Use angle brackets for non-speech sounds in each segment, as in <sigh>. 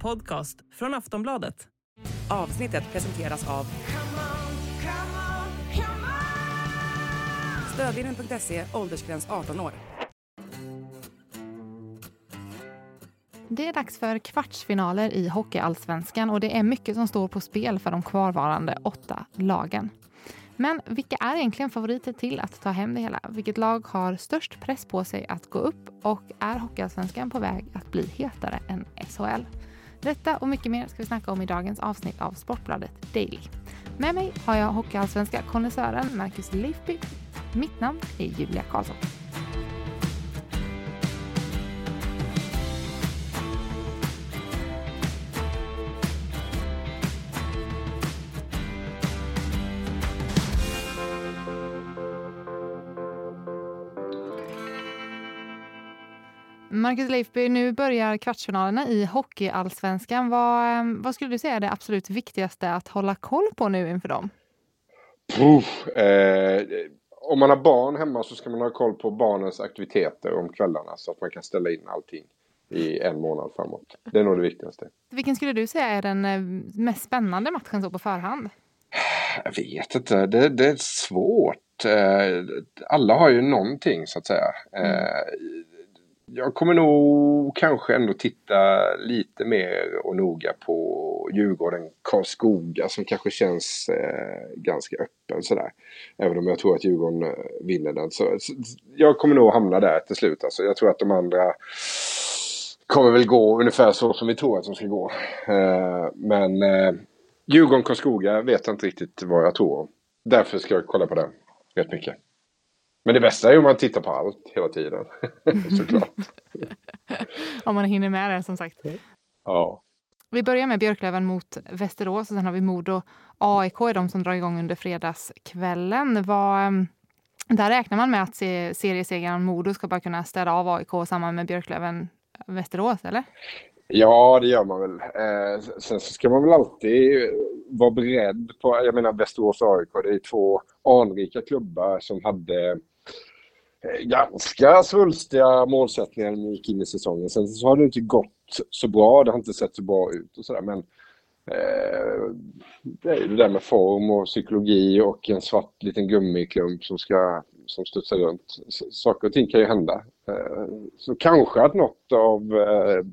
podcast från Aftonbladet. Avsnittet presenteras av Stödvinnen.se, åldersgräns 18 år. Det är dags för kvartsfinaler i Hockeyallsvenskan och det är mycket som står på spel för de kvarvarande åtta lagen. Men vilka är egentligen favoriter till att ta hem det hela? Vilket lag har störst press på sig att gå upp och är Hockeyallsvenskan på väg att bli hetare än SHL? Detta och mycket mer ska vi snacka om i dagens avsnitt av Sportbladet Daily. Med mig har jag Hockeyallsvenska konnässören Marcus Leifby. Mitt namn är Julia Karlsson. Marcus Leifby, nu börjar kvartsfinalerna i Hockeyallsvenskan. Vad, eh, vad skulle du säga är det absolut viktigaste att hålla koll på nu inför dem? Puff, eh, om man har barn hemma så ska man ha koll på barnens aktiviteter om kvällarna så att man kan ställa in allting i en månad framåt. Det är nog det viktigaste. Vilken skulle du säga är den eh, mest spännande matchen så på förhand? Jag vet inte, det, det är svårt. Eh, alla har ju någonting så att säga. Mm jag kommer nog kanske ändå titta lite mer och noga på Djurgården Karlskoga som kanske känns eh, ganska öppen sådär. Även om jag tror att Djurgården eh, vinner den. Så, så, jag kommer nog hamna där till slut. Alltså, jag tror att de andra kommer väl gå ungefär så som vi tror att de ska gå. Eh, men eh, Djurgården Karlskoga vet jag inte riktigt vad jag tror om. Därför ska jag kolla på den rätt mycket. Men det bästa är om man tittar på allt hela tiden. <laughs> Såklart. <laughs> om man hinner med det som sagt. Ja. Vi börjar med Björklöven mot Västerås och sen har vi Modo. AIK är de som drar igång under fredagskvällen. Vad, ehm, där räknar man med att se, seriesegraren Modo ska bara kunna städa av AIK samman med Björklöven Västerås, eller? Ja, det gör man väl. Eh, sen så ska man väl alltid vara beredd på, jag menar Västerås AIK, det är två anrika klubbar som hade Eh, ganska svulstiga målsättningar när vi gick in i säsongen. Sen så har det inte gått så bra, det har inte sett så bra ut och sådär men eh, det är ju det där med form och psykologi och en svart liten gummiklump som ska som studsar runt. Saker och ting kan ju hända. Eh, så kanske att något av, eh,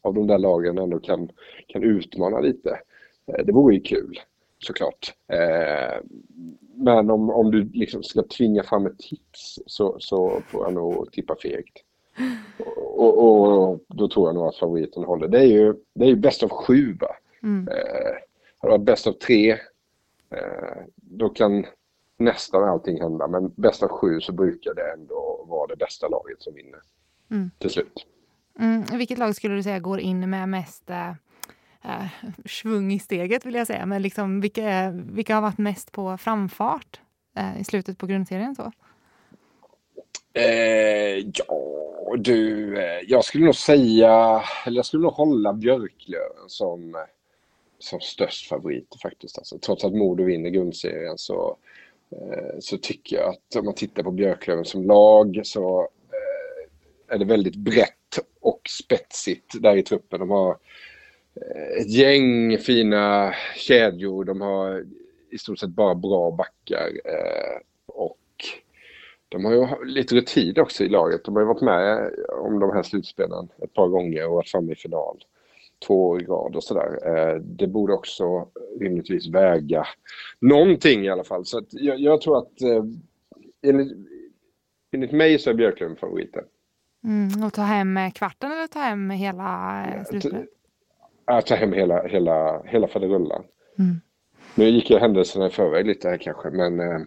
av de där lagen ändå kan, kan utmana lite. Eh, det vore ju kul såklart. Eh, men om, om du liksom ska tvinga fram ett tips så, så får jag nog tippa fegt. Och, och, och, då tror jag nog att favoriten håller. Det är ju, det är ju bäst av sju va? Mm. Eh, har det varit bäst av tre eh, då kan nästan allting hända. Men bäst av sju så brukar det ändå vara det bästa laget som vinner mm. till slut. Mm. Vilket lag skulle du säga går in med mest eh, svung i steget vill jag säga. Men liksom, vilka, vilka har varit mest på framfart eh, i slutet på grundserien? Så? Eh, ja, du, eh, jag skulle nog säga, eller jag skulle nog hålla Björklöven som, som störst favorit faktiskt. Alltså, trots att Modo vinner grundserien så, eh, så tycker jag att om man tittar på Björklöven som lag så eh, är det väldigt brett och spetsigt där i truppen. De har ett gäng fina kedjor. De har i stort sett bara bra backar. Eh, och de har ju lite rutin också i laget. De har ju varit med om de här slutspelen ett par gånger och varit framme i final två år i rad och sådär. Eh, det borde också rimligtvis väga någonting i alla fall. Så jag, jag, tror att eh, enligt, enligt mig så är Björklund favoriten. Mm, och ta hem kvarten eller ta hem hela slutspelet? Att ta hem hela, hela, hela faderullan. Mm. Nu gick jag händelserna i förväg lite här kanske, men eh,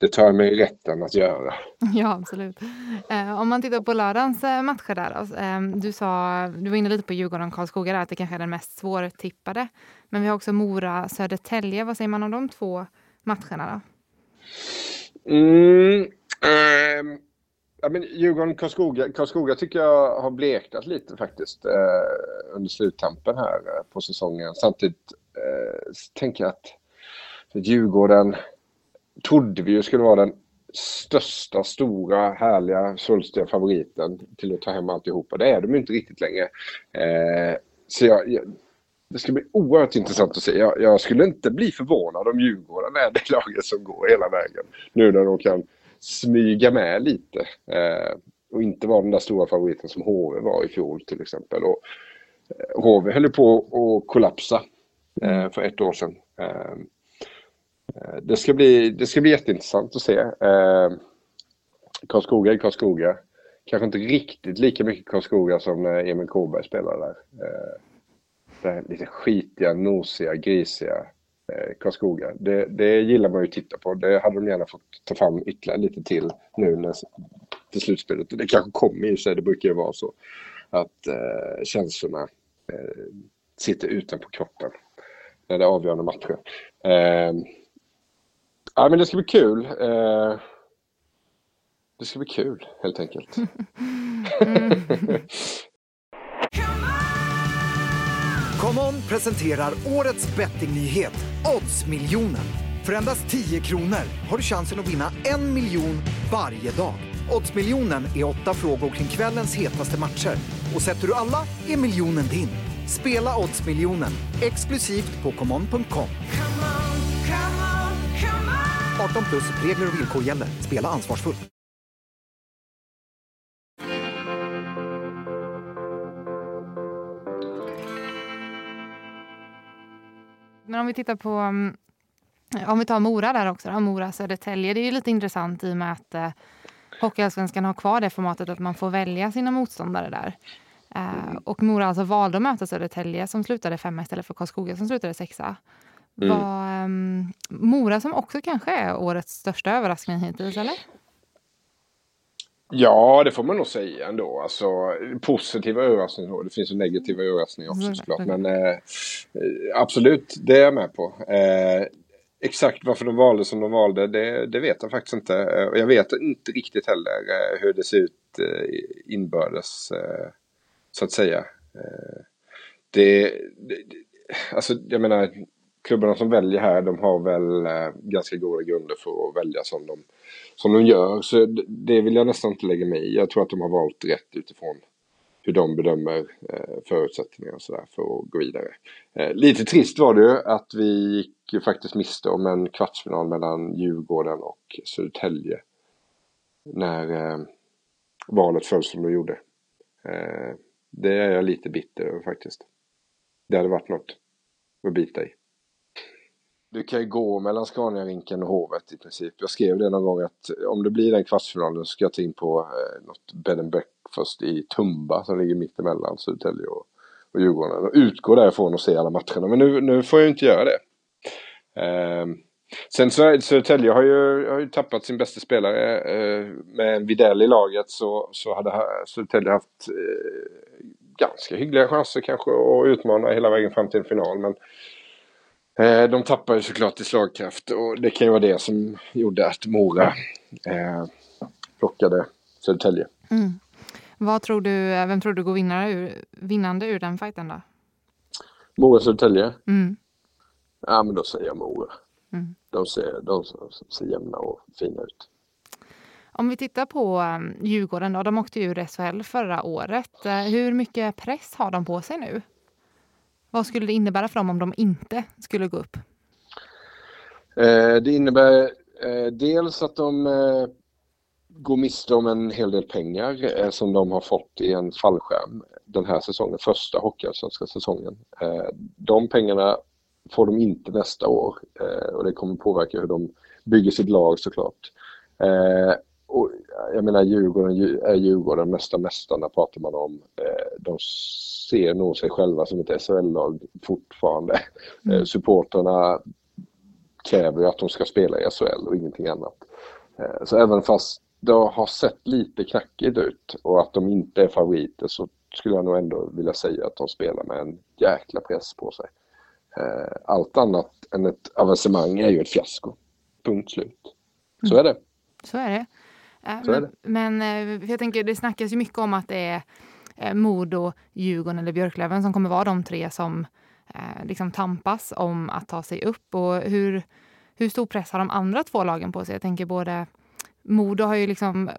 det tar jag mig rätten att göra. <laughs> Ja, absolut. Eh, om man tittar på lördagens eh, matcher där. Alltså, eh, du, sa, du var inne lite på Djurgården-Karlskoga, att det kanske är den mest svårtippade. Men vi har också Mora-Södertälje. Vad säger man om de två matcherna? Då? Mm, ehm, Ja, men Djurgården, Karlskoga, Karlskoga tycker jag har bleknat lite faktiskt eh, under sluttampen här eh, på säsongen. Samtidigt eh, tänker jag att Djurgården trodde vi ju skulle vara den största, stora, härliga, svulstiga favoriten till att ta hem alltihopa. Det är de ju inte riktigt längre. Eh, Så jag, jag, det ska bli oerhört intressant att se. Jag, jag, skulle inte bli förvånad om Djurgården är det <laughs> laget som går hela vägen. Nu när de kan smyga med lite. Eh, och inte vara den där stora favoriten som HV var i fjol till exempel. Och, HV eh, höll på att kollapsa eh, för ett år sedan. Eh, eh, det, ska bli, det ska bli jätteintressant att se. Eh, Karlskoga är Karlskoga. Kanske inte riktigt lika mycket Karlskoga som när Emil Kåberg spelade där. Eh, det lite skitiga, nosiga, grisiga Eh, Karlskoga. Det, det gillar man ju att titta på. Det hade de gärna fått ta fram ytterligare lite till nu när, till slutspelet. Det kanske kommer i sig, det brukar ju vara så. Att eh, känslorna eh, sitter utanpå kroppen när det är avgörande matcher. Eh, ja, men det ska bli kul. Eh, det ska bli kul helt enkelt. <laughs> mm. ComeOn presenterar årets bettingnyhet, Oddsmiljonen. För endast 10 kronor har du chansen att vinna en miljon varje dag. Oddsmiljonen är åtta frågor kring kvällens hetaste matcher. Och sätter du alla är miljonen din. Spela Oddsmiljonen, exklusivt på common.com. 18 plus, regler och villkor gäller. Spela ansvarsfullt. Men om vi tittar på mm, om vi tar Mora där också, då, Mora Södertälje. Det är ju lite intressant i och med att eh, Hockeyallsvenskan har kvar det formatet att man får välja sina motståndare där. Eh, och Mora alltså valde att möta Södertälje som slutade femma istället för Karlskoga som slutade sexa. Mm. Var um, Mora som också kanske är årets största överraskning hittills, eller? Ja, det får man nog säga ändå. Alltså, positiva överraskningar. Det finns ju negativa överraskningar också mm, såklart. Men eh, absolut, det är jag med på. Eh, exakt varför de valde som de valde, det, det vet jag faktiskt inte. Eh, och jag vet inte riktigt heller eh, hur det ser ut eh, inbördes, eh, så att säga. Det, det, alltså, jag menar, klubbarna som väljer här, de har väl ganska goda grunder för att välja som de som de gör. Så det vill jag nästan inte lägga mig i. Jag tror att de har valt rätt utifrån hur de bedömer eh, förutsättningar och sådär för att gå vidare. Eh, lite trist var det ju att vi gick ju faktiskt miste om en kvartsfinal mellan Djurgården och Södertälje. När eh, valet föll som det gjorde. Eh, det är jag lite bitter över faktiskt. Det hade varit något att bita i. Du kan ju gå mellan Scaniarinken och Hovet i princip. Jag skrev det någon gång att om det blir den kvartsfinalen så ska jag ta in på eh, något bed and breakfast i Tumba som ligger mitt emellan Södertälje och, och Djurgården. Och utgå därifrån och se alla matcherna. Men nu, nu får jag ju inte göra det. Eh, sen så Södertälje har ju, har ju tappat sin bästa spelare. Eh, med Videll i laget så, så hade Södertälje haft eh, ganska hyggliga chanser kanske att utmana hela vägen fram till en final. Men Eh, de tappar ju såklart i slagkraft och det kan ju vara det som gjorde att Mora eh, plockade Södertälje. Mm. Vad tror du, vem tror du går vinnare ur, vinnande ur den fighten då? Mora-Södertälje? Mm. Ja men då säger jag Mora. Mm. De, ser, de ser jämna och fina ut. Om vi tittar på um, Djurgården då, de åkte ur SHL förra året. Hur mycket press har de på sig nu? Vad skulle det innebära för dem om de inte skulle gå upp? Eh, det innebär eh, dels att de eh, går miste om en hel del pengar som de har fått i en fallskärm den här säsongen, första hockeyallsvenska säsongen. De pengarna får de inte nästa år och det kommer påverka hur de bygger sitt lag såklart. Och jag menar Djurgården är Djurgården, mesta mästarna pratar man om. De ser nog sig själva som ett SHL-lag fortfarande. Mm. Eh, supporterna kräver ju att de ska spela i SHL och ingenting annat. Eh, så även fast det har sett lite knackigt ut och att de inte är favoriter så skulle jag nog ändå vilja säga att de spelar med en jäkla press på sig. Eh, allt annat än ett avancemang är ju ett fiasko. Punkt slut. Så är det. Så är det. Det. Men, men jag tänker, det snackas ju mycket om att det är eh, Modo, Djurgården eller Björklöven som kommer vara de tre som eh, liksom tampas om att ta sig upp. Och hur, hur stor press har de andra två lagen på sig? Jag tänker både Modo har ju liksom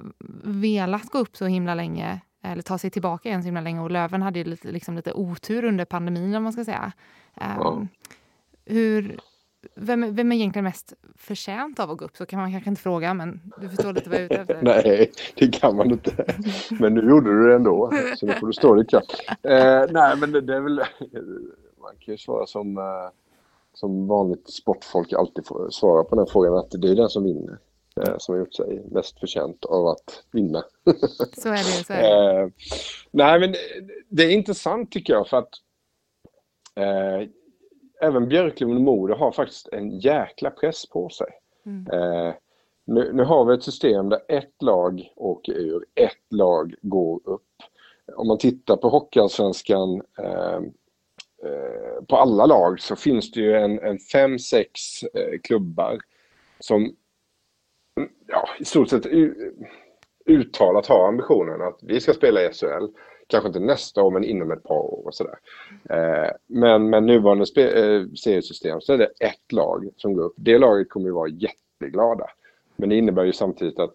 velat gå upp så himla länge eller ta sig tillbaka igen så himla länge och Löven hade ju lite, liksom lite otur under pandemin om man ska säga. Um, hur, vem, vem är egentligen mest förtjänt av att gå upp? Så kan man kanske inte fråga, men du förstår lite vad jag är ute efter. <laughs> nej, det kan man inte. Men nu gjorde du det ändå, så nu får du stå ditt kast. Eh, nej, men det, det, är väl... Man kan ju svara som, eh, som vanligt sportfolk alltid får svara på den frågan, att det är den som vinner. Eh, som har gjort sig mest förtjänt av att vinna. <laughs> Så är det. Så är det. Eh, nej, men det är intressant tycker jag, för att eh, även Björklund och Modo har faktiskt en jäkla press på sig. Mm. Eh, nu, nu, har vi ett system där ett lag åker ur, ett lag går upp. Om man tittar på Hockeyallsvenskan eh, eh, på alla lag så finns det ju en, en fem, sex eh, klubbar som ja, i stort sett uttalat har ambitionen att vi ska spela i SHL kanske inte nästa år men inom ett par år och sådär. Eh, men med nuvarande eh, seriesystem så är det ett lag som går upp. Det laget kommer ju vara jätteglada. Men det innebär ju samtidigt att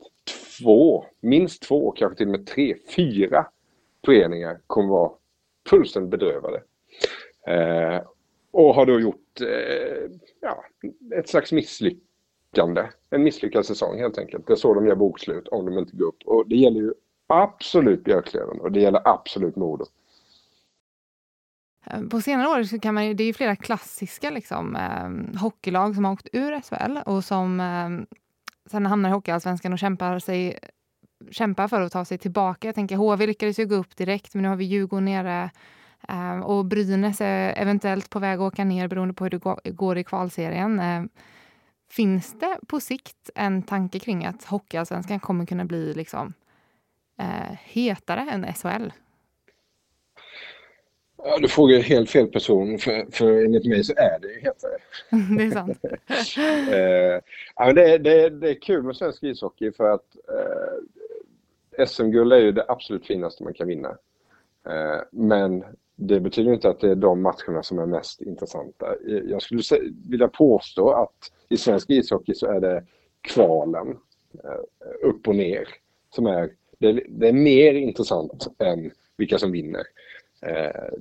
två, minst två, kanske till och med tre, fyra föreningar kommer vara fullständigt bedrövade. Eh, och har då gjort eh, ja, ett slags misslyckande. En misslyckad säsong helt enkelt. Det är så de gör bokslut om de inte går upp. Och det gäller ju absolut Björklöven och det gäller absolut Modo. Eh, på senare år så kan man det är flera klassiska liksom, eh, hockeylag som har åkt ur SHL och som eh, sen hamnar i Hockeyallsvenskan och kämpar, sig, kämpar för att ta sig tillbaka. Jag tänker HV lyckades ju gå upp direkt, men nu har vi Djurgården nere eh, och Brynäs är eventuellt på väg att åka ner beroende på hur det går i kvalserien. Eh, finns det på sikt en tanke kring att Hockeyallsvenskan kommer kunna bli liksom eh, hetare än SHL? Ja, du frågar helt fel person, för, för enligt mig så är det ju hetare. <laughs> det är sant. <laughs> eh, ja, det, är, det, det är kul med svensk ishockey för att eh, SM-guld är ju det absolut finaste man kan vinna. Eh, men det betyder inte att det är de matcherna som är mest intressanta. Jag skulle vilja påstå att i svensk ishockey så är det kvalen eh, upp och ner som är det, det, är mer intressant än vilka som vinner. Eh,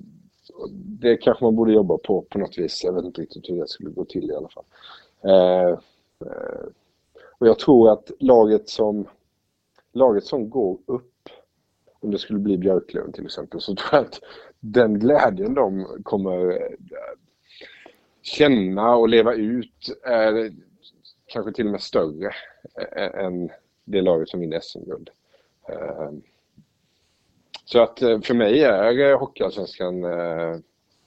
det kanske man borde jobba på på något vis. Jag vet inte riktigt hur det skulle gå till i alla fall. Eh, eh och jag tror att laget som, laget som går upp, om det skulle bli Björklöven till exempel, så tror jag att den glädjen de kommer eh, känna och leva ut är kanske till och med större än det laget som vinner SM-guld. Eh, så att eh, för mig är eh, Hockeyallsvenskan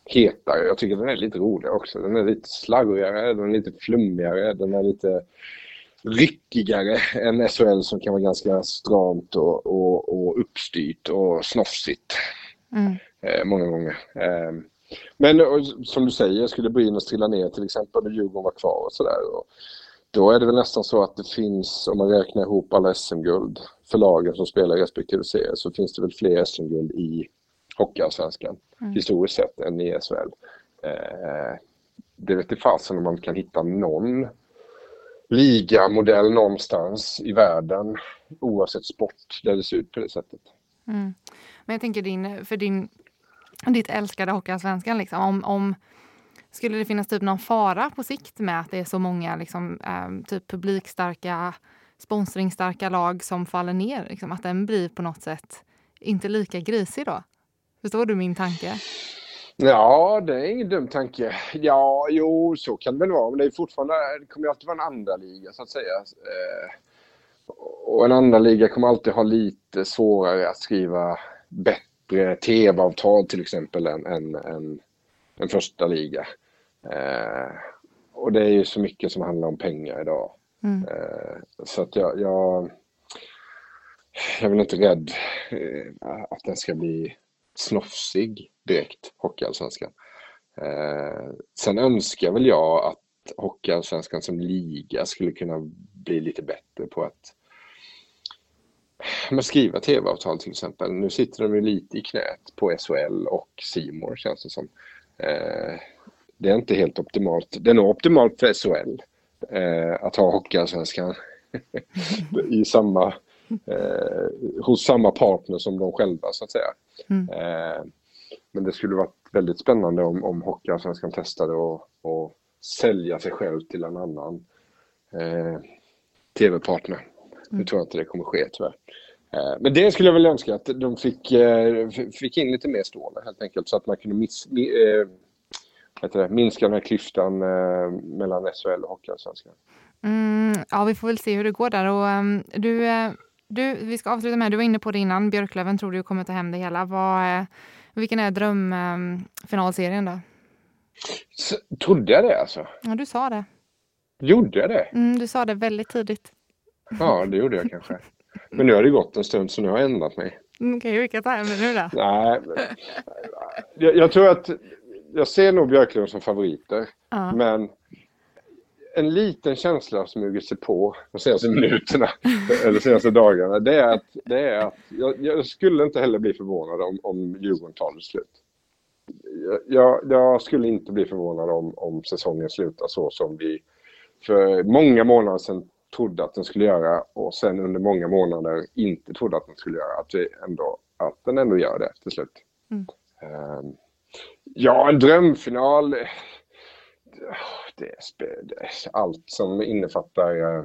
hetare. Jag tycker den är lite roligare också. Den är lite slarvigare, den är lite flummigare, den är lite ryckigare än SHL som kan vara ganska stramt och, och, och uppstyrt och snofsigt. Mm. många gånger. men som du säger, skulle Brynäs trilla ner till exempel och Djurgården var kvar och sådär. Då är det väl nästan så att det finns, om man räknar ihop alla SM-guld för lagen som spelar respektive serie, så finns det väl fler SM-guld i Hockeyallsvenskan mm. historiskt sett än i SHL. Eh, det vet inte fasen om man kan hitta någon ligamodell någonstans i världen oavsett sport där det ser ut på det sättet. Mm. Men jag tänker din, för din, ditt älskade Hockeyallsvenskan, liksom, om, om skulle det finnas typ någon fara på sikt med att det är så många liksom, eh, typ publikstarka, sponsringstarka lag som faller ner? Liksom, att den blir på något sätt inte lika grisig då? Förstår du min tanke? Ja, det är ingen dum tanke. Ja, jo, så kan det väl vara. Men det, är fortfarande, det kommer ju alltid vara en andra liga så att säga. Eh, och en andra liga kommer alltid ha lite svårare att skriva bättre tv-avtal till exempel än, än, än en första liga. Eh, och det är ju så mycket som handlar om pengar idag. Mm. Eh, så att jag, jag, jag är väl inte rädd eh, att den ska bli snofsig direkt, Hockeyallsvenskan. Eh, sen önskar väl jag att Hockeyallsvenskan som liga skulle kunna bli lite bättre på att men skriva tv-avtal till exempel. Nu sitter de ju lite i knät på SHL och Simor känns det som. Det är inte helt optimalt. Det är nog optimalt för SHL eh, att ha Hockeyallsvenskan <laughs> i samma eh, hos samma partner som de själva så att säga. Mm. Eh, men det skulle varit väldigt spännande om, om Hockeyallsvenskan testade och, och sälja sig själv till en annan eh, tv-partner. Nu Mm. tror jag inte det kommer ske tyvärr. Eh, men det skulle jag väl önska att de fick, eh, fick in lite mer stålar helt enkelt så att man kunde miss, mi, eh, vad heter det, minska den här klyftan eh, mellan SHL och Hockeyallsvenskan. Mm, ja, vi får väl se hur det går där. Och, ehm, du, eh, du, vi ska avsluta med, du var inne på det innan, Björklöven tror du kommer ta hem det hela. Vad, eh, vilken är drömfinalserien då? Så, trodde jag det alltså? Ja, du sa det. Gjorde jag det? Mm, du sa det väldigt tidigt. Ja, det gjorde jag kanske. Men nu har det gått en stund så nu har jag ändrat mig. Mm, Okej, vilka tar hem det nu då? Nej, jag, jag tror att jag ser nog Björklöven som favoriter. Ja. Men en liten känsla har smugit sig på de senaste minuterna <laughs> eller senaste dagarna. Det är att, det är att jag, jag skulle inte heller bli förvånad om, om Djurgården tar det slut. Jag, jag, skulle inte bli förvånad om, om säsongen slutar så som vi för många månader sedan trodde att den skulle göra och sen under många månader inte trodde att den skulle göra. Att, vi ändå, att den ändå gör det till slut. Mm. Ehm, ja, en drömfinal. Det är, allt som innefattar eh,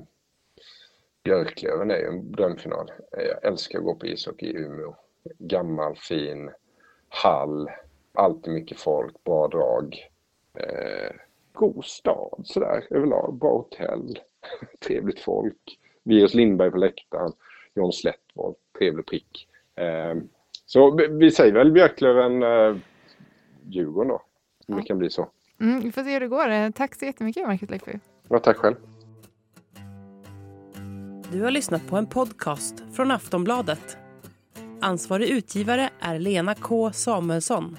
Björklöven är ju en drömfinal. Eh, jag älskar att gå på ishockey i Umeå. Gammal, fin hall, alltid mycket folk, bra drag. Eh, god stad sådär överlag, bra hotell, <laughs> trevligt folk. Virus Lindberg på läktaren, John Slättvold, trevlig prick. Eh, så vi- vi säger väl Björklöven, eh, Djurgården då. Om det kan bli så. Mm, vi får se hur det går. Tack så jättemycket, Marcus Leifby. Ja, tack själv. Du har lyssnat på en podcast från Aftonbladet. Ansvarig utgivare är Lena K Samuelsson.